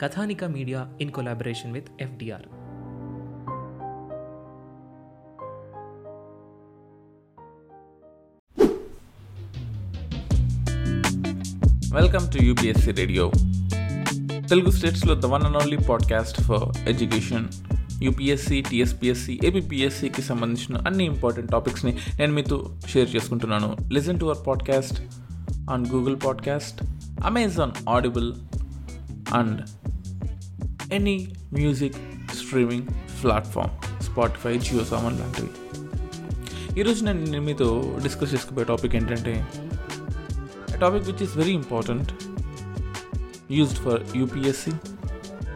Kathanika media in collaboration with FDR. Welcome to UPSC radio Telugu స్టేట్స్లో the one and only podcast for education UPSC TSPSC ఏపీఎస్సీకి సంబంధించిన అన్ని important టాపిక్స్ని నేను మీతో share చేసుకుంటున్నాను. Listen to our podcast on Google podcast Amazon audible and any music streaming platform Spotify Jio Saavn లాంటివి. ఈరోజు నేను మీతో డిస్కస్ చేసుకోబోయే టాపిక్ ఏంటంటే topic which is very important used for UPSC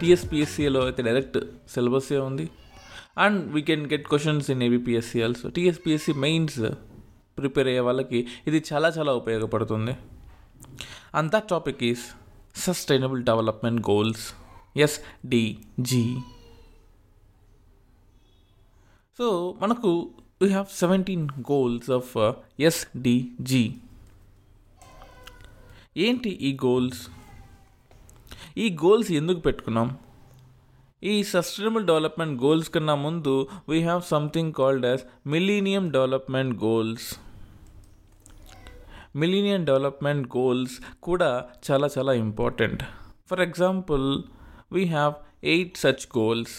టీఎస్పిఎస్సిలో అయితే డైరెక్ట్ సిలబస్సే ఉంది and we can get questions in APPSC also TSPSC mains prepare అయ్యే వాళ్ళకి ఇది చాలా చాలా ఉపయోగపడుతుంది. And that topic is sustainable development goals SDG so మనకు we have seventeen goals of SDG ఏంటి ఈ గోల్స్ ఈ గోల్స్ ఎందుకు పెట్టుకున్నాం? ఈ సస్టైనబుల్ డెవలప్మెంట్ గోల్స్ కన్నా ముందు we have something called as millennium development goals millennium development goals కూడా చాలా చాలా important for example we have eight such goals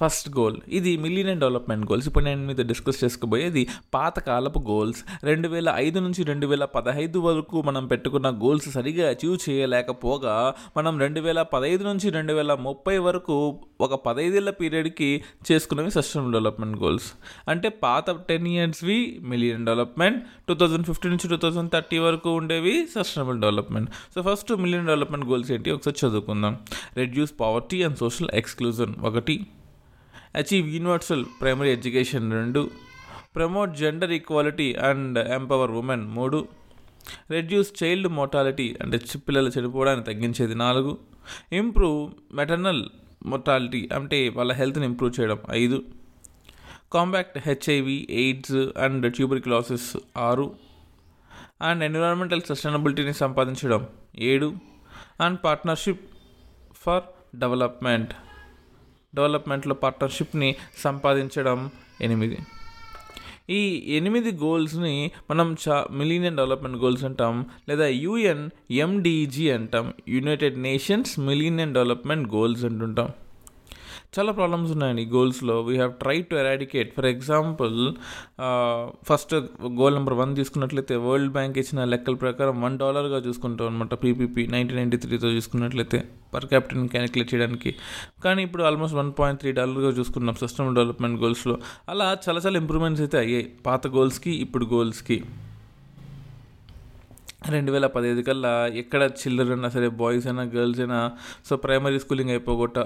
first goal. ఇది మిలియన్ డెవలప్మెంట్ గోల్స్. ఇప్పుడు నేను మీతో డిస్కస్ చేసుకోబోయేది పాతకాలపు గోల్స్. రెండు వేల ఐదు నుంచి రెండు వేల పదహైదు వరకు మనం పెట్టుకున్న గోల్స్ సరిగా అచీవ్ చేయలేకపోగా మనం రెండు వేల పదహైదు నుంచి రెండు వేల ముప్పై వరకు ఒక పదహైదేళ్ళ పీరియడ్కి చేసుకున్నవి సస్టైనబుల్ డెవలప్మెంట్ గోల్స్. అంటే పాత ten ఇయర్స్వి million development two thousand fifteen నుంచి టూ థౌజండ్ థర్టీ వరకు ఉండేవి sustainable development. So first million development goals ఏంటి? ఒకసారి చదువుకుందాం. Reduce poverty and social exclusion ఒకటి. అచీవ్ యూనివర్సల్ ప్రైమరీ ఎడ్యుకేషన్ రెండు promote gender equality and empower women మూడు reduce child mortality అంటే పిల్లలు చనిపోవడానికి తగ్గించేది నాలుగు ఇంప్రూవ్ మెటర్నల్ మోర్టాలిటీ అంటే వాళ్ళ హెల్త్ని ఇంప్రూవ్ చేయడం ఐదు combat HIV AIDS and tuberculosis ఆరు అండ్ ఎన్విరాన్మెంటల్ సస్టైనబిలిటీని సంపాదించడం ఏడు అండ్ పార్ట్నర్షిప్ ఫర్ డెవలప్మెంట్ డెవలప్మెంట్లో పార్ట్నర్షిప్ని సంపాదించడం ఎనిమిది. ఈ ఎనిమిది గోల్స్ని మనం చా మిలీనియన్ డెవలప్మెంట్ గోల్స్ అంటాం లేదా యుఎన్ ఎండిజి అంటాం United Nations millennium development goals అంటుంటాం. చాలా ప్రాబ్లమ్స్ ఉన్నాయండి ఈ గోల్స్లో we have try to eradicate for example first goal number one తీసుకున్నట్లయితే వరల్డ్ బ్యాంక్ ఇచ్చిన లెక్కల ప్రకారం వన్ డాలర్గా చూసుకుంటాం అనమాట పీపీపీ నైన్టీన్ నైంటీ త్రీతో చూసుకున్నట్లయితే పర్ క్యాపిటల్ని క్యాలిక్యులేట్ చేయడానికి. కానీ ఇప్పుడు ఆల్మోస్ట్ వన్ పాయింట్ త్రీ డాలర్గా చూసుకున్నాం సిస్టమ్ డెవలప్మెంట్ గోల్స్లో అలా చాలా చాలా ఇంప్రూవ్మెంట్స్ అయితే అయ్యాయి. పాత గోల్స్కి ఇప్పుడు గోల్స్కి రెండు వేల పదిహేదు కల్లా ఎక్కడ చిల్డ్రన్ అయినా సరే బాయ్స్ అయినా గర్ల్స్ అయినా సో ప్రైమరీ స్కూలింగ్ అయిపోగొట్ట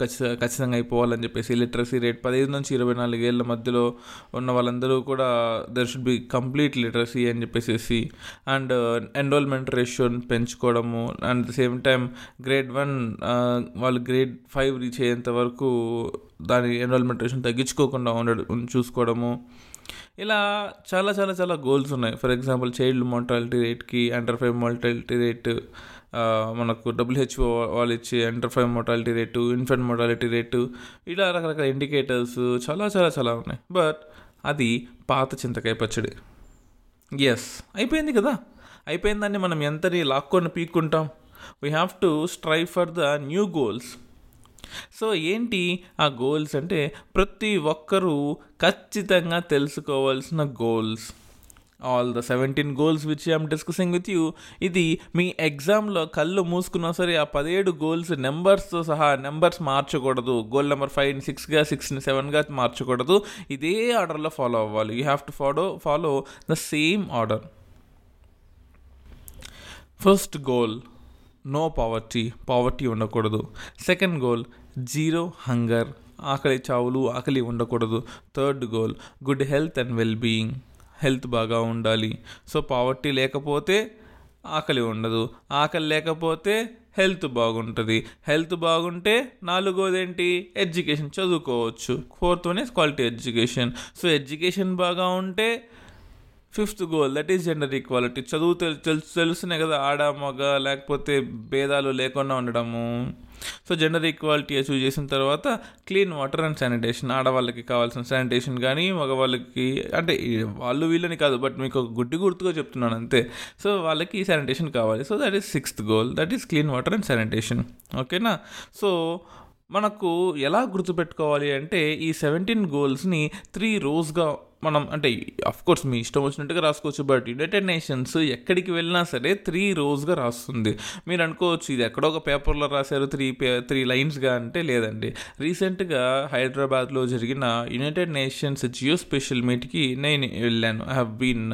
ఖచ్చితంగా అయిపోవాలని చెప్పేసి లిటరసీ రేట్ పదిహేను నుంచి ఇరవై నాలుగేళ్ళ మధ్యలో ఉన్న వాళ్ళందరూ కూడా there should be complete literacy అని చెప్పేసి అండ్ ఎన్రోల్మెంట్ రేషియోని పెంచుకోవడము and the same time grade one వాళ్ళు గ్రేడ్ ఫైవ్ రీచ్ అయ్యేంత వరకు దాని ఎన్రోల్మెంటేషన్ తగ్గించుకోకుండా ఉండడం చూసుకోవడము. ఇలా చాలా చాలా చాలా గోల్స్ ఉన్నాయి. ఫర్ ఎగ్జాంపుల్ చైల్డ్ మోర్టాలిటీ రేట్కి అండర్ ఫైవ్ మోర్టాలిటీ రేట్ మనకు డబ్ల్యూహెచ్ఓ వాళ్ళు ఇచ్చే under five mortality rate infant mortality rate ఇలా రకరకాల ఇండికేటర్స్ చాలా చాలా చాలా ఉన్నాయి. బట్ అది పాత చింతకాయ పచ్చడి. ఎస్ అయిపోయింది కదా? అయిపోయిందని మనం ఎంతని లాక్కొని పీక్కుంటాం? We have to strive for the new goals so ఏంటి ఆ గోల్స్ అంటే ప్రతి ఒక్కరూ ఖచ్చితంగా తెలుసుకోవాల్సిన goals all the seventeen goals which I'm discussing with you ఇది మీ ఎగ్జామ్లో కళ్ళు మూసుకున్నా సరే ఆ పదిహేడు గోల్స్ నెంబర్స్తో సహా నెంబర్స్ మార్చకూడదు. గోల్ నెంబర్ ఫైవ్ సిక్స్గా సిక్స్ని సెవెన్గా మార్చకూడదు. ఇదే ఆర్డర్లో ఫాలో అవ్వాలి. You have to follow follow the same order first goal no poverty poverty ఉండకూడదు. సెకండ్ గోల్ జీరో హంగర్ ఆకలి చావులు ఆకలి ఉండకూడదు. Third goal good health and well being health బాగా ఉండాలి. సో పావర్టీ లేకపోతే ఆకలి ఉండదు. ఆకలి లేకపోతే హెల్త్ బాగుంటుంది. హెల్త్ బాగుంటే నాలుగోదేంటి ఎడ్యుకేషన్ చదువుకోవచ్చు. Fourth one is quality education so education బాగా ఉంటే fifth goal that is gender equality చదువు తెలుసు తెలుసునే కదా ఆడ మగ లేకపోతే భేదాలు లేకుండా ఉండడము. సో జెండర్ ఈక్వాలిటీ అచీవ్ చేసిన తర్వాత క్లీన్ వాటర్ అండ్ శానిటేషన్ ఆడవాళ్ళకి కావాల్సిన శానిటేషన్ కానీ మగవాళ్ళకి అంటే వాళ్ళు వీళ్ళని కాదు బట్ మీకు ఒక గుడ్డి గుర్తుగా చెప్తున్నాను అంతే. సో వాళ్ళకి శానిటేషన్ కావాలి. So that is sixth goal that is clean water and sanitation ఓకేనా? సో మనకు ఎలా గుర్తుపెట్టుకోవాలి అంటే ఈ సెవెంటీన్ గోల్స్ని త్రీ రోస్గా మనం అంటే కోర్స్ మీ ఇష్టం వచ్చినట్టుగా రాసుకోవచ్చు బట్ యునైటెడ్ నేషన్స్ ఎక్కడికి వెళ్ళినా సరే త్రీ రోజ్గా రాస్తుంది. మీరు అనుకోవచ్చు ఇది ఎక్కడో ఒక పేపర్లో రాశారు త్రీ పే త్రీ లైన్స్గా అంటే లేదండి. రీసెంట్గా హైదరాబాద్లో జరిగిన యునైటెడ్ నేషన్స్ జియో స్పెషల్ మీట్కి నేను వెళ్ళాను. I have been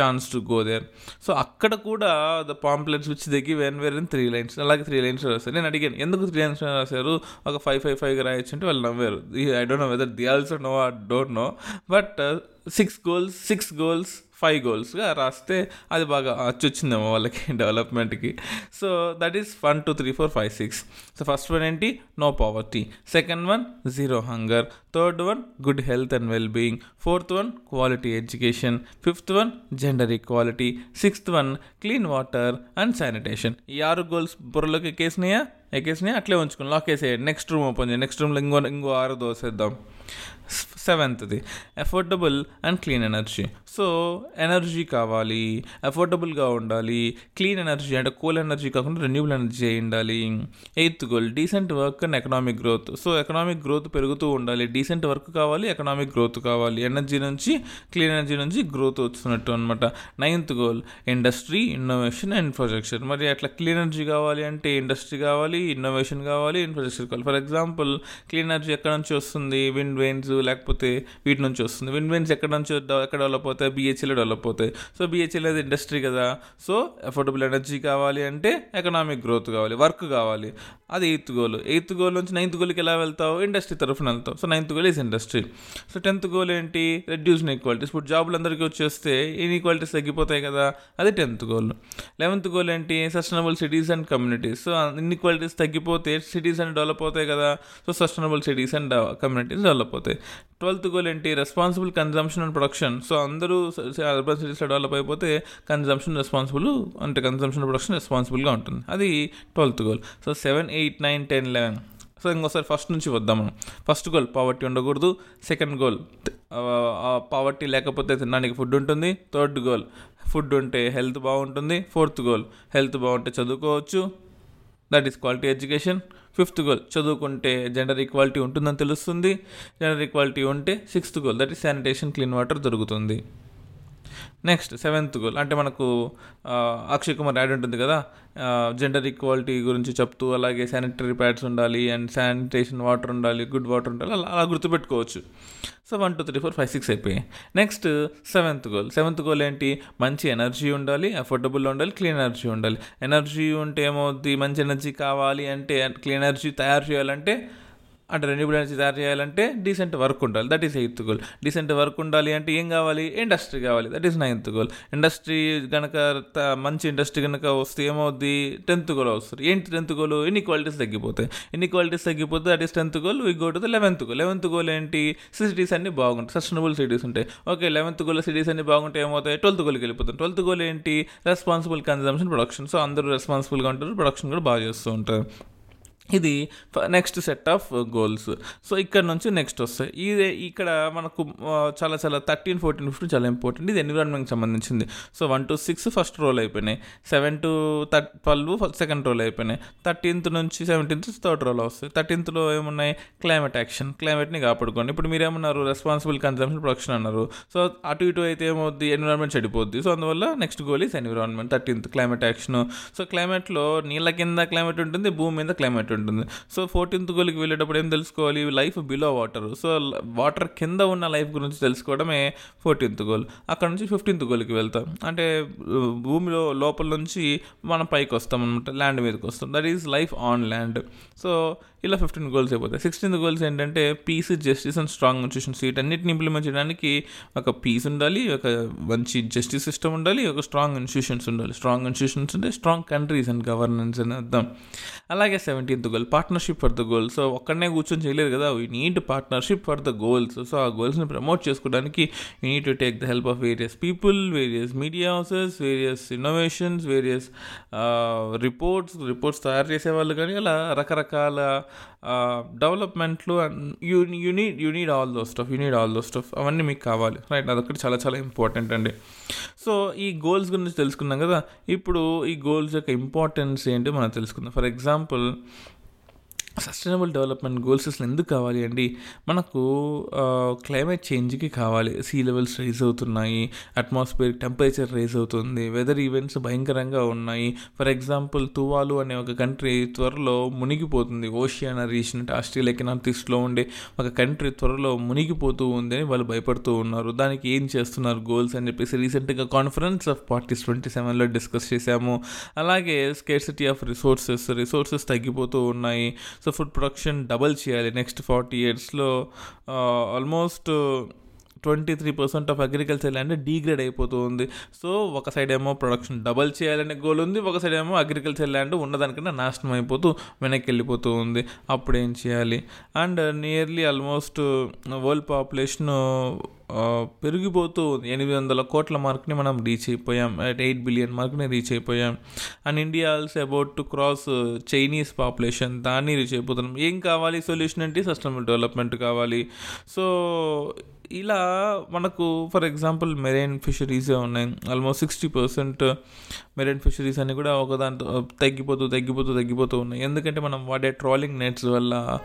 chance to go there so అక్కడ కూడా ద పాంప్లెట్స్ విచ్ దగ్గర when where in three lines అలాగే త్రీ లైన్స్ రాశారు. నేను అడిగాను ఎందుకు త్రీ లైన్స్ రాశారు? ఒక ఫైవ్ ఫైవ్ ఫైవ్గా రాయొచ్చు అంటే వాళ్ళు నవ్వారు. I don't know whether they also know I don't know but six goals six goals five గోల్స్గా రాస్తే అది బాగా వచ్చిందేమో వాళ్ళకి డెవలప్మెంట్కి. So that is one two three four five six so first one ఏంటి? No poverty second one zero hunger third one good health and well being fourth one quality education fifth one gender equality sixth one clean water and sanitation ఈ ఆరు goals బుర్రలోకి ఎక్కేసినాయా? ఎక్కేసినాయా? అట్లే ఉంచుకుని lock వేసేయండి. Next room open చేయండి. Next రూమ్లో ఇంకో ఇంకో ఆరు దోసేద్దాం. సెవెంత్ది. Affordable and clean energy so energy కావాలి అఫోర్డబుల్గా ఉండాలి క్లీన్ ఎనర్జీ అంటే కూల్ ఎనర్జీ కాకుండా రెన్యూబుల్ ఎనర్జీ అయి ఉండాలి. Eighth goal decent work and economic growth so economic growth పెరుగుతూ ఉండాలి. డీసెంట్ వర్క్ కావాలి ఎకనామిక్ గ్రోత్ కావాలి. ఎనర్జీ నుంచి క్లీన్ ఎనర్జీ నుంచి గ్రోత్ వస్తున్నట్టు అనమాట ninth goal industry innovation and infrastructure మరి అట్లా క్లీన్ ఎనర్జీ కావాలి అంటే ఇండస్ట్రీ కావాలి ఇన్నోవేషన్ కావాలి ఇన్ఫ్రాస్ట్రక్చర్ కావాలి. ఫర్ ఎగ్జాంపుల్ క్లీన్ ఎనర్జీ ఎక్కడ నుంచి వస్తుంది? విండ్ వెయిన్స్ లేకపోతే వీటి నుంచి వస్తుంది. విన్ విన్స్ ఎక్కడ నుంచి ఎక్కడ డెవలప్ అవుతాయి? బిహెచ్ఎల్ డెవలప్ అవుతాయి. సో బిహెచ్ఎల్ అనేది ఇండస్ట్రీ కదా. సో అఫోర్డబుల్ ఎనర్జీ కావాలి అంటే ఎకనామిక్ గ్రోత్ కావాలి వర్క్ కావాలి. అది ఎయిత్ గోల్ ఎయిత్ గోల్ నుంచి నైన్త్ గోల్కి ఎలా వెళ్తావు? ఇండస్ట్రీ తరఫున వెళ్తావు. So ninth goal is industry so tenth goal ఏంటి? రెడ్యూస్ ఈక్వాలిటీస్ ఇప్పుడు జాబులు అందరికీ వచ్చేస్తే ఇన్ఈక్వాలిటీస్ తగ్గిపోతాయి కదా. అది టెన్త్ గోల్ లెవెన్త్ గోల్ ఏంటి? Sustainable cities and communities so inequalities తగ్గిపోతే సిటీస్ అండ్ డెవలప్ అవుతాయి కదా. So sustainable cities and communities develop అవుతాయి. ట్వెల్త్ గోల్ ఏంటి? Responsible consumption and production so అందరూ అర్బన్ సిటీస్లో డెవలప్ అయిపోతే కన్జంప్షన్ రెస్పాన్సిబుల్ అంటే కన్జంప్షన్ ప్రొడక్షన్ రెస్పాన్సిబుల్గా ఉంటుంది. అది twelfth goal so seven eight nine ten eleven so ఇంకోసారి ఫస్ట్ నుంచి వద్దాం మనం. ఫస్ట్ గోల్ పావర్టీ ఉండకూడదు. సెకండ్ గోల్ పావర్టీ లేకపోతే తినడానికి ఫుడ్ ఉంటుంది. థర్డ్ గోల్ ఫుడ్ ఉంటే హెల్త్ బాగుంటుంది. ఫోర్త్ గోల్ హెల్త్ బాగుంటే చదువుకోవచ్చు. That is quality education fifth goal చదువుకుంటే జెండర్ ఈక్వాలిటీ ఉంటుందని తెలుస్తుంది. జెండర్ ఈక్వాలిటీ ఉంటే sixth goal that is sanitation clean water దొరుకుతుంది. నెక్స్ట్ సెవెంత్ గోల్ అంటే మనకు అక్షయ్ కుమార్ యాడ్ ఉంటుంది కదా జెండర్ ఈక్వాలిటీ గురించి చెప్తూ అలాగే శానిటరీ ప్యాడ్స్ ఉండాలి అండ్ శానిటేషన్ వాటర్ ఉండాలి గుడ్ వాటర్ ఉండాలి అలా అలా గుర్తుపెట్టుకోవచ్చు. So one two three four five six అయిపోయాయి. Next seventh goal seventh goal ఏంటి? మంచి ఎనర్జీ ఉండాలి అఫోర్డబుల్ ఉండాలి క్లీన్ ఎనర్జీ ఉండాలి. ఎనర్జీ ఉంటే ఏమవుద్ది? మంచి ఎనర్జీ కావాలి అంటే క్లీన్ ఎనర్జీ తయారు చేయాలంటే అంటే రెన్యూబుల్ ఎనర్జీ తయారు చేయాలంటే డీసెంట్ వర్క్ ఉండాలి. That is eighth goal decent work ఉండాలి అంటే ఏం కావాలి? ఇండస్ట్రీ కావాలి. That is ninth goal industry కనుక మంచి ఇండస్ట్రీ కనుక వస్తే ఏమవుద్ది? టెన్త్ గోల్ వస్తుంది ఏంటి టెన్త్ గోల్ ఇన్ఈక్వాలిటీస్ తగ్గిపోతాయి. ఇన్ఈక్వాలిటీస్ తగ్గిపోతే that is tenth goal we go to the eleventh goal eleventh goal ఏంటి? సిటీస్ అన్ని బాగుంటాయి. సస్టైనబుల్ సిటీస్ ఉంటాయి. ఓకే లెవెన్త్ గోల్ సిటీస్ అన్ని బాగుంటాయి ఏమవుతాయి? ట్వెల్త్ గోల్కి వెళ్ళిపోతాయి ట్వెల్త్ గోల్ ఏంటి? రెస్పాన్సిబుల్ కన్జంప్షన్ ప్రొడక్షన్ సో అందరూ రెస్పాన్సిబుల్గా ఉంటారు. ప్రొడక్షన్ కూడా బాగా చేస్తూ ఉంటారు. ఇది next set of goals so ఇక్కడ నుంచి నెక్స్ట్ వస్తాయి. ఇది ఇక్కడ మనకు చాలా చాలా థర్టీన్ ఫోర్టీన్ ఫిఫ్టీన్ చాలా ఇంపార్టెంట్ ఇది ఎన్విరాన్మెంట్కి సంబంధించింది. So one to six first role అయిపోయినాయి. సెవెన్ టు థర్ ట్వెల్వ్ సెకండ్ రోల్ అయిపోయినాయి. థర్టీన్త్ నుంచి సెవెంటీన్త్ థర్డ్ రోల్ వస్తాయి. థర్టీన్త్లో ఏమున్నాయి? క్లైమేట్ యాక్షన్ క్లైమేట్ని కాపాడుకోండి. ఇప్పుడు మీరేమన్నారు? రెస్పాన్సిబుల్ కన్సంప్షన్ ప్రొడక్షన్ అన్నారు. సో అటు ఇటు అయితే ఏమవుద్ది? ఎన్విరాన్మెంట్ చెడిపోద్ది. సో అందువల్ల next goal is environment thirteenth climate action so క్లైమేట్లో నీళ్ళ కింద క్లైమేట్ ఉంటుంది. భూమి మీద క్లైమేట్ ఉంటుంది సో ఫోర్టీన్త్ గోల్కి వెళ్ళేటప్పుడు ఏం తెలుసుకోవాలి? Life below water. So water కింద ఉన్న లైఫ్ గురించి తెలుసుకోవడమే ఫోర్టీన్త్ గోల్. అక్కడ నుంచి ఫిఫ్టీన్త్ గోల్కి వెళ్తాం. అంటే భూమిలో లోపల నుంచి మనం పైకి వస్తాం అనమాట ల్యాండ్ మీదకి వస్తాం. That is life on land. So ఇలా ఫిఫ్టీన్ గోల్స్ అయిపోతాయి సిక్స్టీన్త్ గోల్స్ ఏంటంటే peace justice and strong institutions వీటన్నిటిని ఇంప్లిమెంట్ చేయడానికి ఒక పీస్ ఉండాలి ఒక మంచి జస్టిస్ సిస్టమ్ ఉండాలి ఒక స్ట్రాంగ్ ఇన్స్టిట్యూషన్స్ ఉండాలి. స్ట్రాంగ్ ఇన్స్టిట్యూషన్స్ అంటే స్ట్రాంగ్ కంట్రీస్ అండ్ గవర్నెన్స్ అని అర్థం. అలాగే seventeenth goal partnership for the goal so ఒక్కడనే కూర్చొని చేయలేదు కదా we need partnership for the goals so ఆ గోల్స్ని ప్రమోట్ చేసుకోవడానికి you need to take the help of various people various media houses various innovations various reports reports తయారు చేసేవాళ్ళు కానీ అలా రకరకాల డెవలప్మెంట్లు and you you need you need all those stuff you need all those stuff అవన్నీ మీకు కావాలి. Right అదొకటి చాలా చాలా ఇంపార్టెంట్ అండి. సో ఈ గోల్స్ గురించి తెలుసుకున్నాం కదా. ఇప్పుడు ఈ గోల్స్ యొక్క ఇంపార్టెన్స్ ఏంటి మనం తెలుసుకుందాం. For example sustainable development goals అసలు ఎందుకు కావాలి అండి? మనకు క్లైమేట్ చేంజ్కి కావాలి. సీ లెవెల్స్ రైజ్ అవుతున్నాయి. అట్మాస్ఫియర్ టెంపరేచర్ రైజ్ అవుతుంది. వెదర్ ఈవెంట్స్ భయంకరంగా ఉన్నాయి. ఫర్ ఎగ్జాంపుల్ తువాలు అనే ఒక కంట్రీ త్వరలో మునిగిపోతుంది. ఓషియానా రీజన్ అంటే ఆస్ట్రేలియాకి ఈస్ట్లో ఉండే ఒక కంట్రీ త్వరలో మునిగిపోతూ ఉంది అని వాళ్ళు భయపడుతూ ఉన్నారు. దానికి ఏం చేస్తున్నారు గోల్స్ అని చెప్పేసి రీసెంట్గా కాన్ఫరెన్స్ ఆఫ్ పార్టీస్ ట్వంటీ సెవెన్లో డిస్కస్ చేశాము. అలాగే స్కేర్సిటీ ఆఫ్ రిసోర్సెస్ రిసోర్సెస్ తగ్గిపోతూ ఉన్నాయి. సో ఫుడ్ ప్రొడక్షన్ డబల్ చేయాలి. నెక్స్ట్ ఫార్టీ ఇయర్స్లో almost twenty three percent of agriculture land degrade అయిపోతూ ఉంది. సో ఒక సైడ్ ఏమో ప్రొడక్షన్ డబల్ చేయాలనే గోల్ ఉంది. ఒక సైడ్ ఏమో అగ్రికల్చర్ ల్యాండ్ ఉన్నదానికన్నా నాశనం అయిపోతూ వెనక్కి వెళ్ళిపోతూ ఉంది. అప్పుడు ఏం చేయాలి? And nearly almost world population పెరిగిపోతూ ఉంది. ఎనిమిది వందల కోట్ల మార్క్ని మనం రీచ్ అయిపోయాం. అట్ ఎయిట్ బిలియన్ మార్క్ని రీచ్ అయిపోయాం. And India also about to cross Chinese population దాన్ని రీచ్ అయిపోతున్నాం. ఏం కావాలి? సొల్యూషన్ అంటే సస్టైనబుల్ డెవలప్మెంట్ కావాలి. సో ఇలా మనకు ఫర్ ఎగ్జాంపుల్ మెరైన్ ఫిషరీస్ ఉన్నాయి. Almost sixty percent marine fisheries అన్నీ కూడా ఒక దాంతో తగ్గిపోతూ తగ్గిపోతూ తగ్గిపోతూ ఉన్నాయి. ఎందుకంటే మనం వాడే ట్రాలింగ్ నెట్స్ వల్ల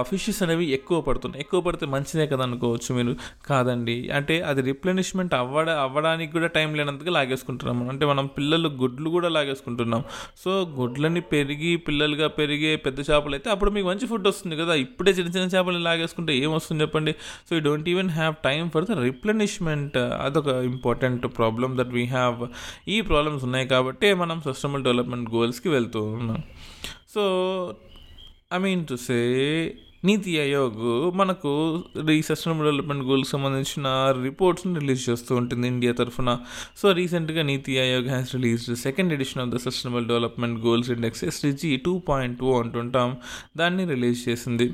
ఫిషెస్ అనేవి ఎక్కువ పడుతున్నాయి. ఎక్కువ పడితే మంచిదే కదా అనుకోవచ్చు మీరు. కాదు? కాదండి. అంటే అది రిప్లెనిష్మెంట్ అవ్వడ అవ్వడానికి కూడా టైం లేనందుకు లాగేసుకుంటున్నాం అంటే మనం పిల్లలు గుడ్లు కూడా లాగేసుకుంటున్నాం. సో గుడ్లని పెరిగి పిల్లలుగా పెరిగే పెద్ద చేపలు అయితే అప్పుడు మీకు మంచి ఫుడ్ వస్తుంది కదా. ఇప్పుడే చిన్న చిన్న చేపలు లాగేసుకుంటే ఏమొస్తుంది చెప్పండి? So you don't even have time for the replenishment అదొక important problem that we have ఈ ప్రాబ్లమ్స్ ఉన్నాయి కాబట్టి మనం సస్టమల్ డెవలప్మెంట్ గోల్స్కి వెళ్తూ ఉన్నాం. So I mean to say NITI Aayog మనకు ఈ సస్టైనబుల్ డెవలప్మెంట్ గోల్కి సంబంధించిన రిపోర్ట్స్ని రిలీజ్ చేస్తూ ఉంటుంది ఇండియా తరఫున. సో రీసెంట్గా NITI Aayog has released second edition of the sustainable development goals index SDG two point two అంటుంటాం. దాన్ని రిలీజ్ చేసింది.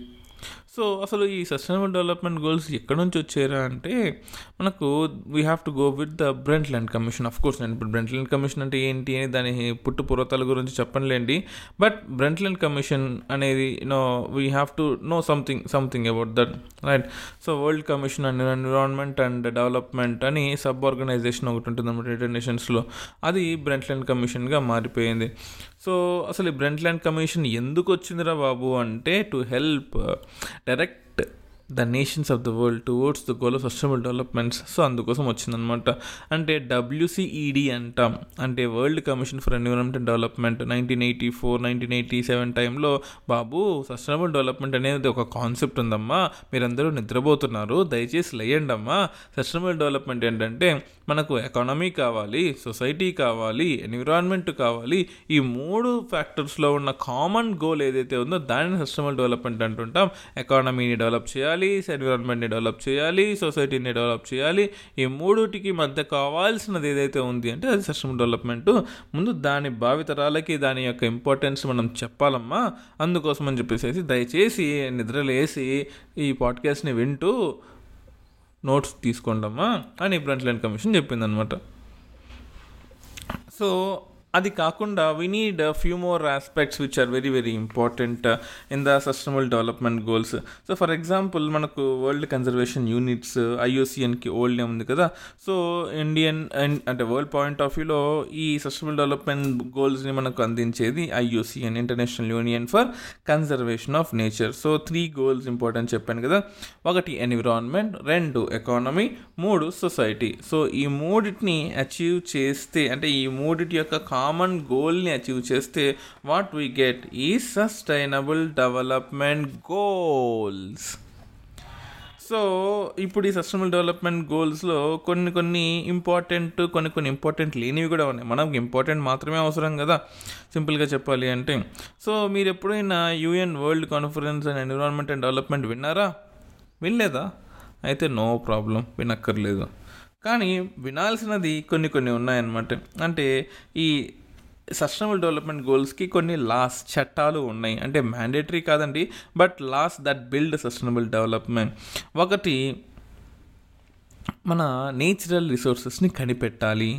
సో అసలు ఈ సస్టైనబుల్ డెవలప్మెంట్ గోల్స్ ఎక్కడి నుంచి వచ్చారా అంటే మనకు we have to go with the Brundtland commission of course నేను ఇప్పుడు బ్రెంట్ ల్యాండ్ కమిషన్ అంటే ఏంటి అని దాని పుట్టు పూర్వతాల గురించి చెప్పనులేండి. బట్ బ్రెంట్ ల్యాండ్ కమిషన్ అనేది no we have to know something something about that right so world commission and environment and development అని సబ్ ఆర్గనైజేషన్ ఒకటి ఉంటుంది అన్నమాట యునైటెడ్ నేషన్స్లో అది బ్రెంట్ ల్యాండ్ కమిషన్గా మారిపోయింది. సో అసలు ఈ బ్రెంట్ ల్యాండ్ కమిషన్ ఎందుకు వచ్చిందిరా బాబు అంటే to help direct the nations of the world towards the goal of sustainable developments so అందుకోసం వచ్చిందనమాట అంటే డబ్ల్యూసిఈడి అంటాం అంటే world commission for environment development nineteen eighty four nineteen eighty seven టైంలో బాబు సస్టైనబుల్ డెవలప్మెంట్ అనేది ఒక కాన్సెప్ట్ ఉందమ్మా. మీరందరూ నిద్రపోతున్నారు. దయచేసి లేయండి అమ్మా సస్టైనబుల్ డెవలప్మెంట్ ఏంటంటే మనకు ఎకానమీ కావాలి సొసైటీ కావాలి ఎన్విరాన్మెంట్ కావాలి ఈ మూడు ఫ్యాక్టర్స్లో ఉన్న కామన్ గోల్ ఏదైతే ఉందో దానిని సిస్టమల్ డెవలప్మెంట్ అంటుంటాం. ఎకానమీని డెవలప్ చేయాలి ఎన్విరాన్మెంట్ని డెవలప్ చేయాలి సొసైటీని డెవలప్ చేయాలి. ఈ మూడుటికి మధ్య కావాల్సినది ఏదైతే ఉంది అంటే అది సస్టైనబుల్ డెవలప్మెంట్ ముందు దాని భావితరాలకి దాని యొక్క ఇంపార్టెన్స్ మనం చెప్పాలమ్మా. అందుకోసం అని చెప్పేసి దయచేసి నిద్రలేసి ఈ పాడ్కాస్ట్ని వింటూ నోట్స్ తీసుకోండమ్మా అని బ్రంట్ లైన్ కమిషన్ చెప్పిందనమాట సో అది కాకుండా we need few more aspects which are very very important in the sustainable development goals so for example మనకు వరల్డ్ కన్జర్వేషన్ యూనిట్స్ ఐఓసిఎన్కి ఓల్డ్ నేమ్ ఉంది కదా. సో ఇండియన్ అంటే వరల్డ్ పాయింట్ ఆఫ్ వ్యూలో ఈ సస్టైనబుల్ డెవలప్మెంట్ గోల్స్ని మనకు అందించేది IUCN international union for conservation of nature so three goals important చెప్పాను కదా. ఒకటి ఎన్విరాన్మెంట్ రెండు ఎకానమీ మూడు సొసైటీ సో ఈ మూడిటిని అచీవ్ చేస్తే అంటే ఈ మూడిటి యొక్క కామన్ గోల్ని అచీవ్ చేస్తే వాట్ వీ గెట్ ఈ సస్టైనబుల్ డెవలప్మెంట్ గోల్స్ సో ఇప్పుడు ఈ సస్టైనబుల్ డెవలప్మెంట్ గోల్స్లో కొన్ని కొన్ని ఇంపార్టెంట్ కొన్ని కొన్ని ఇంపార్టెంట్ లేనివి కూడా ఉన్నాయి. మనకు ఇంపార్టెంట్ మాత్రమే అవసరం కదా? సింపుల్గా చెప్పాలి అంటే. సో మీరు ఎప్పుడైనా UN world conference and environment and development విన్నారా? వినలేదా? అయితే నో ప్రాబ్లం వినక్కర్లేదు. కానీ వినాల్సినది కొన్ని కొన్ని ఉన్నాయన్నమాట. అంటే ఈ సస్టైనబుల్ డెవలప్మెంట్ గోల్స్కి కొన్ని లాస్ చట్టాలు ఉన్నాయి. అంటే మ్యాండేటరీ కాదండి but laws that build sustainable development ఒకటి మన నేచురల్ రిసోర్సెస్ని కనిపెట్టాలి.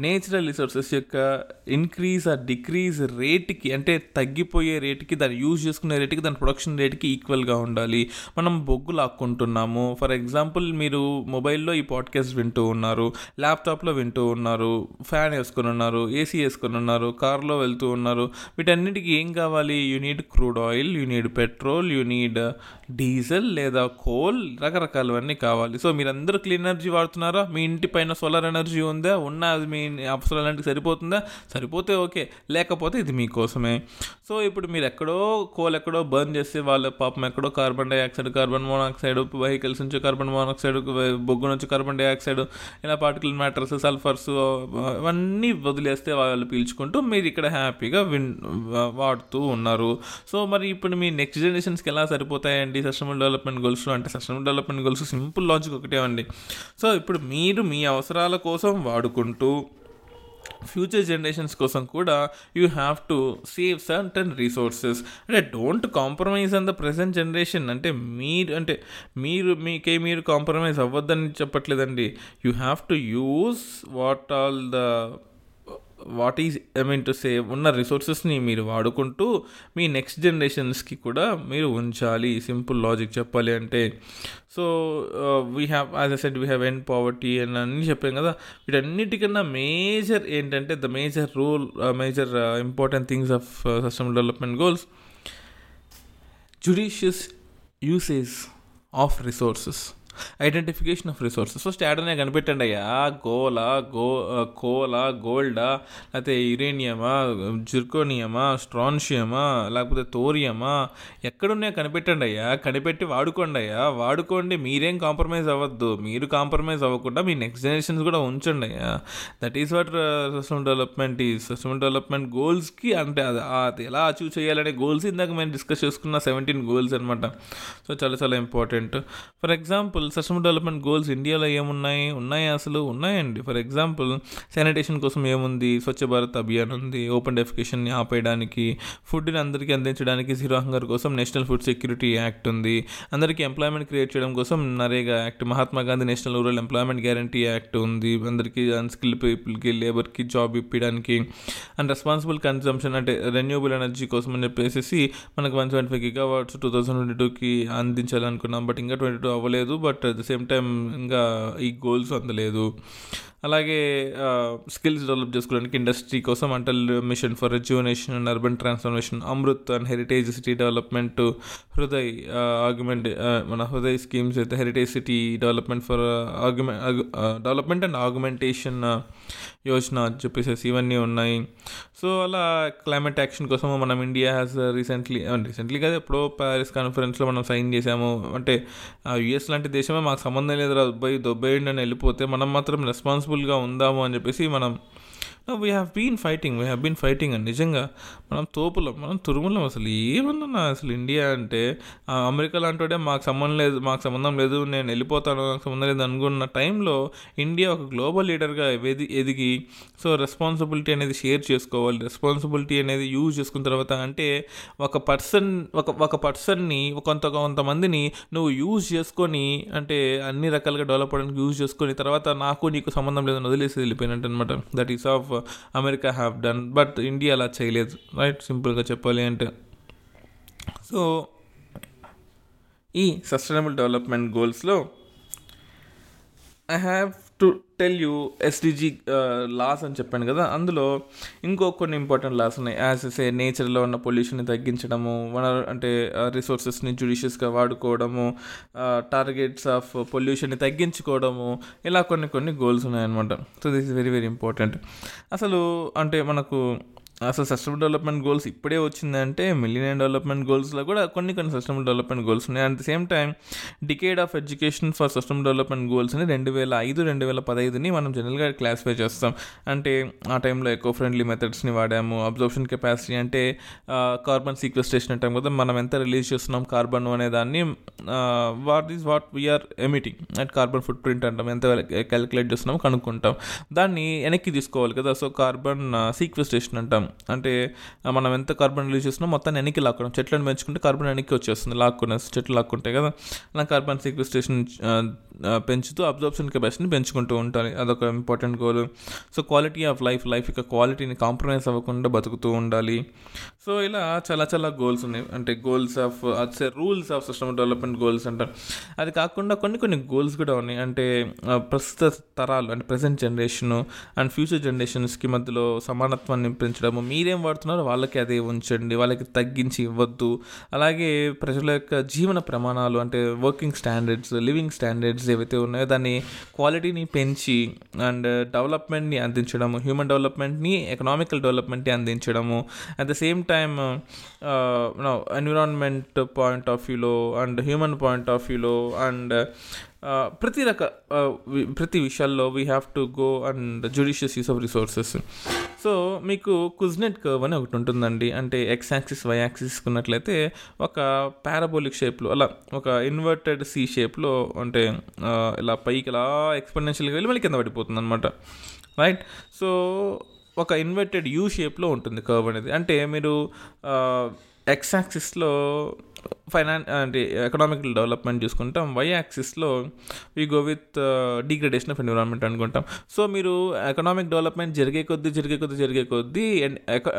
నేచురల్ రిసోర్సెస్ యొక్క ఇంక్రీజ్ ఆ డిక్రీజ్ రేట్కి అంటే తగ్గిపోయే రేట్కి దాన్ని యూజ్ చేసుకునే రేట్కి దాని ప్రొడక్షన్ రేట్కి ఈక్వల్గా ఉండాలి. మనం బొగ్గు లాక్కుంటున్నాము. ఫర్ ఎగ్జాంపుల్ మీరు మొబైల్లో ఈ పాడ్కాస్ట్ వింటూ ఉన్నారు ల్యాప్టాప్లో వింటూ ఉన్నారు ఫ్యాన్ వేసుకొని ఉన్నారు ఏసీ వేసుకొని ఉన్నారు కార్లో వెళ్తూ ఉన్నారు. వీటన్నిటికీ ఏం కావాలి? You need crude oil you need petrol you need diesel లేదా కోల్ రకరకాలవన్నీ కావాలి. సో మీరందరూ క్లీన్ ఎనర్జీ వాడుతున్నారా? మీ ఇంటి పైన సోలార్ ఎనర్జీ ఉందా? ఉన్న అది మీ అవసరాలంటే సరిపోతుందా? సరిపోతే ఓకే. లేకపోతే ఇది మీకోసమే. సో ఇప్పుడు మీరు ఎక్కడో కోల్ ఎక్కడో బర్న్ చేస్తే వాళ్ళ పాపం ఎక్కడో carbon dioxide carbon monoxide vehicles నుంచి కార్బన్ మోనాక్సైడ్ బొగ్గు నుంచి కార్బన్ డైఆక్సైడ్ ఇలా పార్టికల్ మ్యాటర్స్ సల్ఫర్స్ అవన్నీ వదిలేస్తే వాళ్ళు పీల్చుకుంటూ మీరు ఇక్కడ హ్యాపీగా విన్ వాడుతూ ఉన్నారు. సో మరి ఇప్పుడు మీ నెక్స్ట్ జనరేషన్స్కి ఎలా సరిపోతాయండి? Sustainable development goals? అంటే sustainable development goals simple logic ఒకటే అండి. సో ఇప్పుడు మీరు మీ అవసరాల కోసం వాడుకుంటూ ఫ్యూచర్ జనరేషన్స్ కోసం కూడా you have to save certain resources. అంటే don't compromise on the present generation. అంటే మీరు అంటే మీరు మీకే మీరు కాంప్రమైజ్ అవ్వద్దని చెప్పట్లేదండి. You have to use what all the what is I mean to save ఉన్న రిసోర్సెస్ని మీరు వాడుకుంటూ మీ నెక్స్ట్ జనరేషన్స్కి కూడా మీరు ఉంచాలి. సింపుల్ లాజిక్ చెప్పాలి అంటే. So we have as a set we have end poverty అని అన్నీ చెప్పాం కదా. వీటన్నిటికన్నా మేజర్ ఏంటంటే the major rule major important things of sustainable development goals judicious usage of resources identification of resources first యాడనే కనిపెట్టండి అయ్యా. గోలా గో కోలా గోల్డా లేకపోతే యురేనియమా జిర్కోనియమా స్ట్రాన్షియమా లేకపోతే తోరియమా ఎక్కడున్నాయో కనిపెట్టండి అయ్యా. కనిపెట్టి వాడుకోండి అయ్యా. వాడుకోండి మీరేం కాంప్రమైజ్ అవ్వద్దు. మీరు కాంప్రమైజ్ అవ్వకుండా మీ నెక్స్ట్ జనరేషన్స్ కూడా ఉంచండి అయ్యా. That is what system development ఈ సిస్టమ్ డెవలప్మెంట్ గోల్స్కి అంటే అది ఎలా అచీవ్ చేయాలనే గోల్స్ ఇందాక మేము డిస్కస్ చేసుకున్న సెవెంటీన్ గోల్స్ అనమాట సో చాలా చాలా important for example sustainable development goals ఇండియాలో ఏమున్నాయి? ఉన్నాయి అసలు? ఉన్నాయండి. ఫర్ ఎగ్జాంపుల్ శానిటేషన్ కోసం ఏముంది? స్వచ్ఛ భారత్ అభియాన్ ఉంది. ఓపెన్ డెఫికేషన్ని ఆపేయడానికి ఫుడ్ని అందరికీ అందించడానికి జీరో హంగర్ కోసం నేషనల్ ఫుడ్ సెక్యూరిటీ యాక్ట్ ఉంది. అందరికీ ఎంప్లాయ్మెంట్ క్రియేట్ చేయడం కోసం NREGA act Mahatma Gandhi national rural employment guarantee act ఉంది. అందరికీ అన్స్కిల్ పీపుల్కి లేబర్కి జాబ్ ఇప్పించడానికి అండ్ రెస్పాన్సిబుల్ కన్జంప్షన్ అంటే రెన్యూబుల్ ఎనర్జీ కోసం అని చెప్పేసి మనకు one seventy five giga watts two thousand twenty టూకి అందించాలనుకున్నాం. బట్ ఇంకా ట్వంటీ టూ అవ్వలేదు. But at the same time ఇంకా ఈ గోల్స్ అందలేదు అలాగే స్కిల్స్ డెవలప్ చేసుకోవడానికి ఇండస్ట్రీ కోసం Atal mission for rejuvenation and urban transformation Amrut and heritage city development Hriday argument మన హృదయ్ స్కీమ్స్ అయితే heritage city development for argument development and argumentation yojana చెప్పేసేసి ఇవన్నీ ఉన్నాయి. సో అలా క్లైమేట్ యాక్షన్ కోసం మనం ఇండియా హ్యాస్ రీసెంట్లీ రీసెంట్లీ కదా ఎప్పుడో ప్యారిస్ కాన్ఫరెన్స్లో మనం సైన్ చేసాము అంటే యుఎస్ లాంటి దేశమే మాకు సంబంధం లేదు రా దొబ్బై దొబ్బేయండి అని వెళ్ళిపోతే మనం మాత్రం రెస్పాన్సిబుల్గా ఉందాము అని చెప్పేసి మనం we have been fighting we have been fighting అని నిజంగా మనం తోపులం మనం తురుములం అసలు ఏమన్నా అసలు ఇండియా అంటే అమెరికా లాంటి మాకు సంబంధం లేదు మాకు సంబంధం లేదు నేను వెళ్ళిపోతాను నాకు సంబంధం లేదు అనుకున్న టైంలో ఇండియా ఒక గ్లోబల్ లీడర్గా ఎది ఎదిగి సో రెస్పాన్సిబిలిటీ అనేది షేర్ చేసుకోవాలి రెస్పాన్సిబిలిటీ అనేది యూజ్ చేసుకున్న తర్వాత అంటే ఒక పర్సన్ ఒక ఒక పర్సన్ని కొంత కొంతమందిని నువ్వు యూజ్ చేసుకొని అంటే అన్ని రకాలుగా డెవలప్ అవ్వడానికి యూజ్ చేసుకొని తర్వాత నాకు నీకు సంబంధం లేదని వదిలేసి వెళ్ళిపోయినట్టు అనమాట that is of America have done but India అలా చేయలేదు. రైట్ సింపుల్గా చెప్పాలి అంటే. సో ఈ sustainable development గోల్స్లో I have to tell you SDG laws అని చెప్పాను కదా అందులో ఇంకో కొన్ని ఇంపార్టెంట్ లాస్ ఉన్నాయి. యాజ్ ఎస్ ఏ నేచర్లో ఉన్న పొల్యూషన్ని తగ్గించడము మన అంటే uh, రిసోర్సెస్ని జుడిషియస్గా వాడుకోవడము టార్గెట్స్ ఆఫ్ పొల్యూషన్ని తగ్గించుకోవడము ఇలా కొన్ని కొన్ని గోల్స్ ఉన్నాయన్నమాట. So this is very very important అసలు అంటే మనకు అసలు సస్టైనబుల్ డెవలప్మెంట్ గోల్స్ ఇప్పుడే వచ్చిందంటే మిలియన్ డెవలప్మెంట్ గోల్స్లో కూడా కొన్ని కొన్ని సస్టైనబుల్ డెవలప్మెంట్ గోల్స్ ఉన్నాయి. At the same time decade of education for sustainable development goals అని రెండు వేల ఐదు రెండు వేల పదహైదుని మనం జనరల్గా క్లాసిఫై చేస్తాం. అంటే ఆ టైంలో ఎకో ఫ్రెండ్లీ మెథడ్స్ని వాడాము అబ్జర్ప్షన్ కెపాసిటీ అంటే కార్బన్ సీక్వెస్ట్రేషన్ అంటాం కదా మనం ఎంత రిలీజ్ చేస్తున్నాం కార్బన్ అనే దాన్ని what is what we are emitting at carbon footprint అంటాం. ఎంత క్యాలిక్యులేట్ చేస్తున్నామో కనుక్కుంటాం. దాన్ని వెనక్కి తీసుకోవాలి కదా. సో కార్బన్ సీక్వెస్ట్రేషన్ అంటాం. అంటే మనం ఎంత కార్బన్ రిలీజ్ చేస్తున్నాం మొత్తాన్ని వెనక్కి లాక్కడం చెట్లను పెంచుకుంటే కార్బన్ వెనక్కి వచ్చేస్తుంది. లాక్కునే చెట్లు లాక్కుంటాయి కదా. అలా కార్బన్ సీక్వెస్ట్రేషన్ పెంచుతూ అబ్జర్ప్షన్ కెపాసిటీని పెంచుకుంటూ ఉండాలి. అదొక important goal so quality of life life యొక్క క్వాలిటీని కాంప్రమైజ్ అవ్వకుండా బతుకుతూ ఉండాలి. సో ఇలా చాలా చాలా గోల్స్ ఉన్నాయి. అంటే goals of అట్స్ rules of system development goals అంటారు. అది కాకుండా కొన్ని కొన్ని గోల్స్ కూడా ఉన్నాయి. అంటే ప్రస్తుత తరాలు అంటే ప్రజెంట్ జనరేషను అండ్ ఫ్యూచర్ జనరేషన్స్కి మధ్యలో సమానత్వాన్ని పెంచడం పెంచడము మీరేం వాడుతున్నారో వాళ్ళకి అదే ఉంచండి వాళ్ళకి తగ్గించి ఇవ్వద్దు. అలాగే ప్రజల యొక్క జీవన ప్రమాణాలు అంటే వర్కింగ్ స్టాండర్డ్స్ లివింగ్ స్టాండర్డ్స్ ఏవైతే ఉన్నాయో దాన్ని క్వాలిటీని పెంచి అండ్ డెవలప్మెంట్ని అందించడము హ్యూమన్ డెవలప్మెంట్ని ఎకనామికల్ డెవలప్మెంట్ని అందించడము. At the same time environment point of వ్యూలో అండ్ హ్యూమన్ పాయింట్ ఆఫ్ వ్యూలో అండ్ ప్రతి రక ప్రతి విషయాల్లో we have to go and judicious use of resources so మీకు కుజ్నెట్ కర్వ్ అని ఒకటి ఉంటుందండి. అంటే ఎక్స్ యాక్సిస్ వై యాక్సిస్ ఉన్నట్లయితే ఒక పారాబోలిక్ షేప్లో అలా ఒక ఇన్వర్టెడ్ సి షేప్లో అంటే ఇలా పైకి ఇలా ఎక్స్పెండెన్షియల్గా వెళ్ళి మళ్ళీ కింద పడిపోతుంది అనమాట రైట్ సో ఒక ఇన్వర్టెడ్ యూ షేప్లో ఉంటుంది కర్వ్ అనేది. అంటే మీరు ఎక్స్ యాక్సిస్లో ఫైనాన్ అంటే ఎకనామికల్ డెవలప్మెంట్ చూసుకుంటాం. Y యాక్సిస్లో we go with degradation of environment అనుకుంటాం. సో మీరు ఎకనామిక్ డెవలప్మెంట్ జరిగే కొద్దీ జరిగే కొద్దీ జరిగే కొద్దీ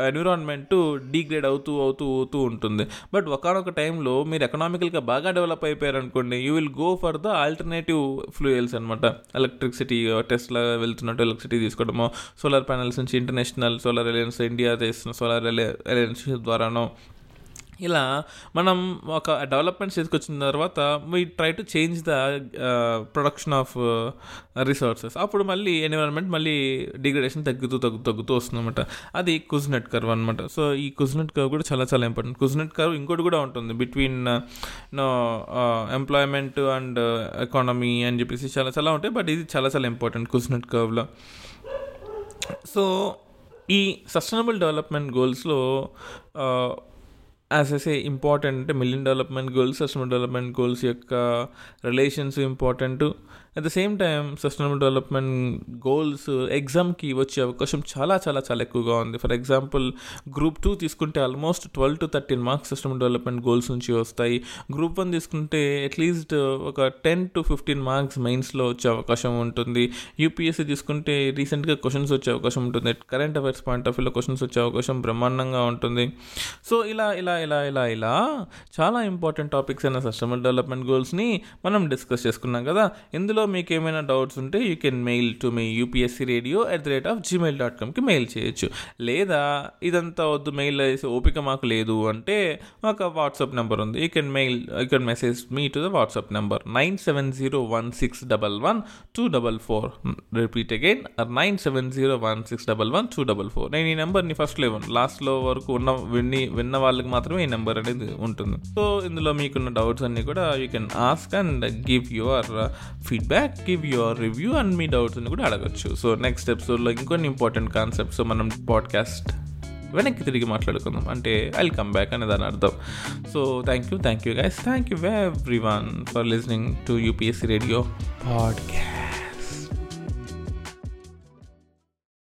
ఎన్విరాన్మెంట్ డిగ్రేడ్ అవుతూ అవుతూ అవుతూ ఉంటుంది. బట్ ఒకనొక టైంలో మీరు ఎకనామికల్గా బాగా డెవలప్ అయిపోయారు అనుకోండి you will go for the alternative fuels అనమాట ఎలక్ట్రిసిటీ టెస్ట్లా వెళ్తున్నట్టు ఎలక్ట్రిసిటీ తీసుకోవడము సోలార్ ప్యానల్స్ నుంచి ఇంటర్నేషనల్ సోలార్ అలయన్స్ ఇండియా చేస్తున్న సోలార్ అలయన్స్ ద్వారానో ఇలా మనం ఒక డెవలప్మెంట్ స్టేజ్కి వచ్చిన తర్వాత we try to change the production of resources అప్పుడు మళ్ళీ ఎన్విరాన్మెంట్ మళ్ళీ డిగ్రేడేషన్ తగ్గుతూ తగ్గుతూ తగ్గుతూ వస్తుందన్నమాట. అది కుజ్నెట్ కర్వ్ అనమాట సో ఈ కుజ్నెట్ కర్వ్ కూడా చాలా చాలా ఇంపార్టెంట్ కుజ్నెట్ కర్వ్ ఇంకోటి కూడా ఉంటుంది. Between no employment and economy అని చెప్పేసి చాలా చాలా ఉంటాయి. బట్ ఇది చాలా చాలా ఇంపార్టెంట్ కుజ్నెట్ కర్వ్లో సో ఈ సస్టైనబుల్ డెవలప్మెంట్ గోల్స్లో యాజ్ ఎస్ ఏ ఇంపార్టెంట్ అంటే million development goals sustainable development goals యొక్క relations important at the same time sustainable development goals ఎగ్జామ్కి వచ్చే అవకాశం చాలా చాలా చాలా ఎక్కువగా ఉంది. ఫర్ ఎగ్జాంపుల్ గ్రూప్ టూ తీసుకుంటే almost twelve to thirteen marks sustainable development goals నుంచి వస్తాయి. గ్రూప్ వన్ తీసుకుంటే అట్లీస్ట్ ఒక టెన్ టు ఫిఫ్టీన్ మార్క్స్ మెయిన్స్లో వచ్చే అవకాశం ఉంటుంది. యూపీఎస్సీ తీసుకుంటే రీసెంట్గా క్వశ్చన్స్ వచ్చే అవకాశం ఉంటుంది. కరెంట్ అఫైర్స్ పాయింట్ ఆఫ్ వ్యూలో క్వశ్చన్స్ వచ్చే అవకాశం బ్రహ్మాండంగా ఉంటుంది. సో ఇలా ఇలా ఇలా ఇలా ఇలా చాలా ఇంపార్టెంట్ టాపిక్స్ అయిన సస్టైనబుల్ డెవలప్మెంట్ గోల్స్ని మనం డిస్కస్ చేసుకున్నాం కదా. ఇందులో మీకు ఏమైనా డౌట్స్ ఉంటే you can mail to me UPSC radio at the rate of Gmail dot కామ్కి mail చేయొచ్చు. లేదా ఇదంతా వద్దు మెయిల్ వేసి ఓపిక మాకు లేదు అంటే మాకు వాట్సాప్ నెంబర్ ఉంది. You can mail you can message me to the WhatsApp number nine seven zero one six double one two double four. Repeat again nine seven zero one six double one two double four. నేను ఈ నెంబర్ని first eleven లాస్ట్లో వరకు ఉన్న విన్ని విన్న వాళ్ళకి మాత్రమే ఈ నెంబర్ అనేది ఉంటుంది. సో ఇందులో మీకున్న డౌట్స్ అన్నీ కూడా you can ask and give your feedback. Give your review and me doubts అని కూడా అడగచ్చు. సో నెక్స్ట్ ఎపిసోడ్లో ఇంకొన్ని ఇంపార్టెంట్ కాన్సెప్ట్స్ మనం పాడ్కాస్ట్ వెనక్కి తిరిగి మాట్లాడుకుందాం. అంటే ఐ కమ్ బ్యాక్ అనే దాని అర్థం. So thank you thank you guys thank you everyone for listening to UPSC radio podcast